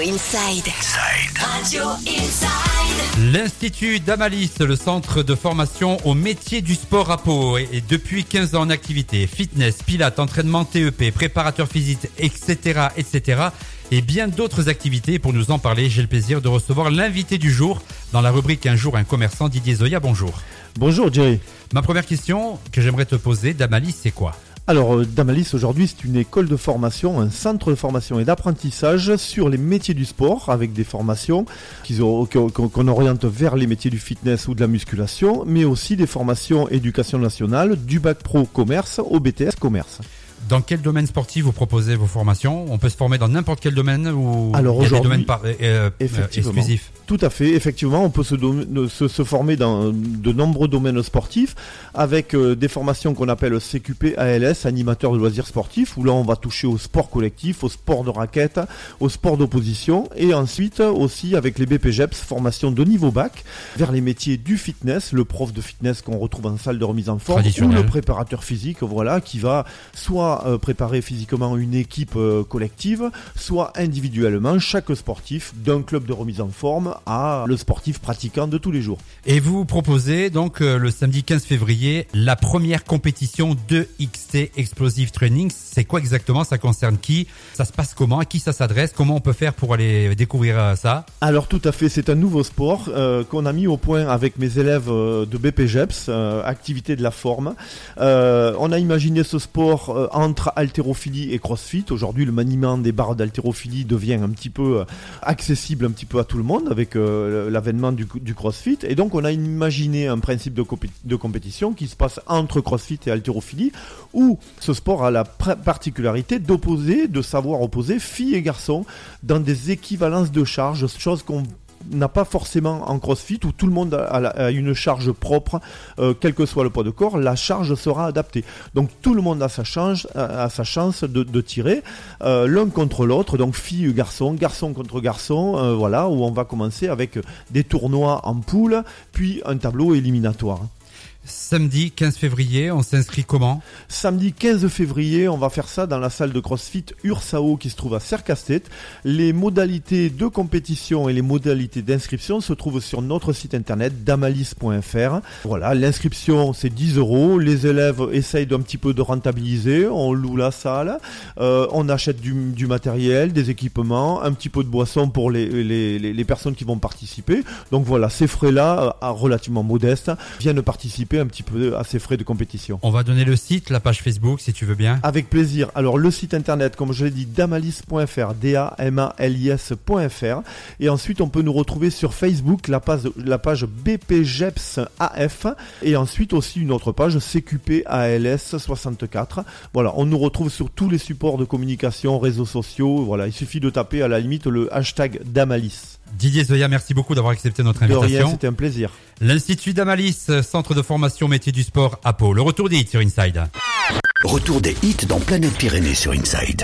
Inside. Radio Inside. L'Institut d'Amalis, le centre de formation au métier du sport à Pau, est depuis 15 ans en activité. Fitness, pilates, entraînement TEP, préparateur physique, etc., etc. Et bien d'autres activités. Pour nous en parler, j'ai le plaisir de recevoir l'invité du jour dans la rubrique Un jour un commerçant, Didier Zoya. Bonjour. Bonjour Jerry. Ma première question que j'aimerais te poser, d'Amalis, c'est quoi? Alors euh, Damalis aujourd'hui c'est une école de formation, un centre de formation et d'apprentissage sur les métiers du sport avec des formations qu'on oriente vers les métiers du fitness ou de la musculation, mais aussi des formations éducation nationale, du bac pro commerce au BTS commerce. Dans quel domaine sportif vous proposez vos formations On peut se former dans n'importe quel domaine ou Alors, aujourd'hui, euh, euh, effectivement. exclusifs Tout à fait, effectivement, on peut se, se, se former dans de nombreux domaines sportifs avec euh, des formations qu'on appelle CQP ALS, animateur de loisirs sportifs, où là on va toucher au sport collectif, au sport de raquette, au sport d'opposition, et ensuite aussi avec les BPGEPS, formation de niveau bac, vers les métiers du fitness, le prof de fitness qu'on retrouve en salle de remise en forme, ou le préparateur physique, voilà, qui va soit euh, préparer physiquement une équipe euh, collective, soit individuellement chaque sportif, d'un club de remise en forme à le sportif pratiquant de tous les jours. Et vous proposez donc euh, le samedi 15 février la première compétition de XT Explosive Training. C'est quoi exactement? Ça concerne qui? Ça se passe comment? À qui ça s'adresse? Comment on peut faire pour aller découvrir ça? Alors tout à fait, c'est un nouveau sport euh, qu'on a mis au point avec mes élèves de BPGEPS, euh, activité de la forme. Euh, on a imaginé ce sport euh, entre haltérophilie et crossfit. Aujourd'hui, le maniement des barres d'haltérophilie devient un petit peu euh, accessible un petit peu à tout le monde avec euh, l'avènement du, crossfit. Et donc on a imaginé un principe de, compé- de compétition qui se passe entre crossfit et haltérophilie où ce sport a la particularité d'opposer, de savoir opposer filles et garçons dans des équivalences de charges, chose qu'on n'a pas forcément en crossfit où tout le monde a, une charge propre, euh, quel que soit le poids de corps, la charge sera adaptée. Donc tout le monde a sa chance, a sa chance de, de tirer euh, l'un contre l'autre, donc fille garçon, garçon contre garçon, euh, voilà où on va commencer avec des tournois en poule, puis un tableau éliminatoire. Samedi 15 février, on s'inscrit comment? Samedi 15 février, on va faire ça dans la salle de CrossFit Ursao qui se trouve à Cercastet. Les modalités de compétition et les modalités d'inscription se trouvent sur notre site internet damalis.fr. Voilà, l'inscription c'est 10 euros. Les élèves essayent d'un petit peu de rentabiliser. On loue la salle, euh, on achète du, du matériel, des équipements, un petit peu de boisson pour les, les, les- personnes qui vont participer. Donc voilà, ces frais-là, euh, relativement modestes, viennent participer un petit peu à ces frais de compétition. On va donner le site, la page Facebook si tu veux bien. Avec plaisir. Alors le site internet, comme je l'ai dit, damalis.fr, D-A-M-A-L-I-S.fr. Et ensuite, on peut nous retrouver sur Facebook, la page, la page BPGEPS AF. Et ensuite aussi une autre page, CQP ALS 64. Voilà, on nous retrouve sur tous les supports de communication, réseaux sociaux. Voilà, il suffit de taper à la limite le hashtag Damalis. Didier Zoya, merci beaucoup d'avoir accepté notre invitation. c'était un plaisir. L'Institut d'Amalis, centre de formation métier du sport à Pau. Le retour des hits sur Inside. Retour des hits dans Planète Pyrénées sur Inside.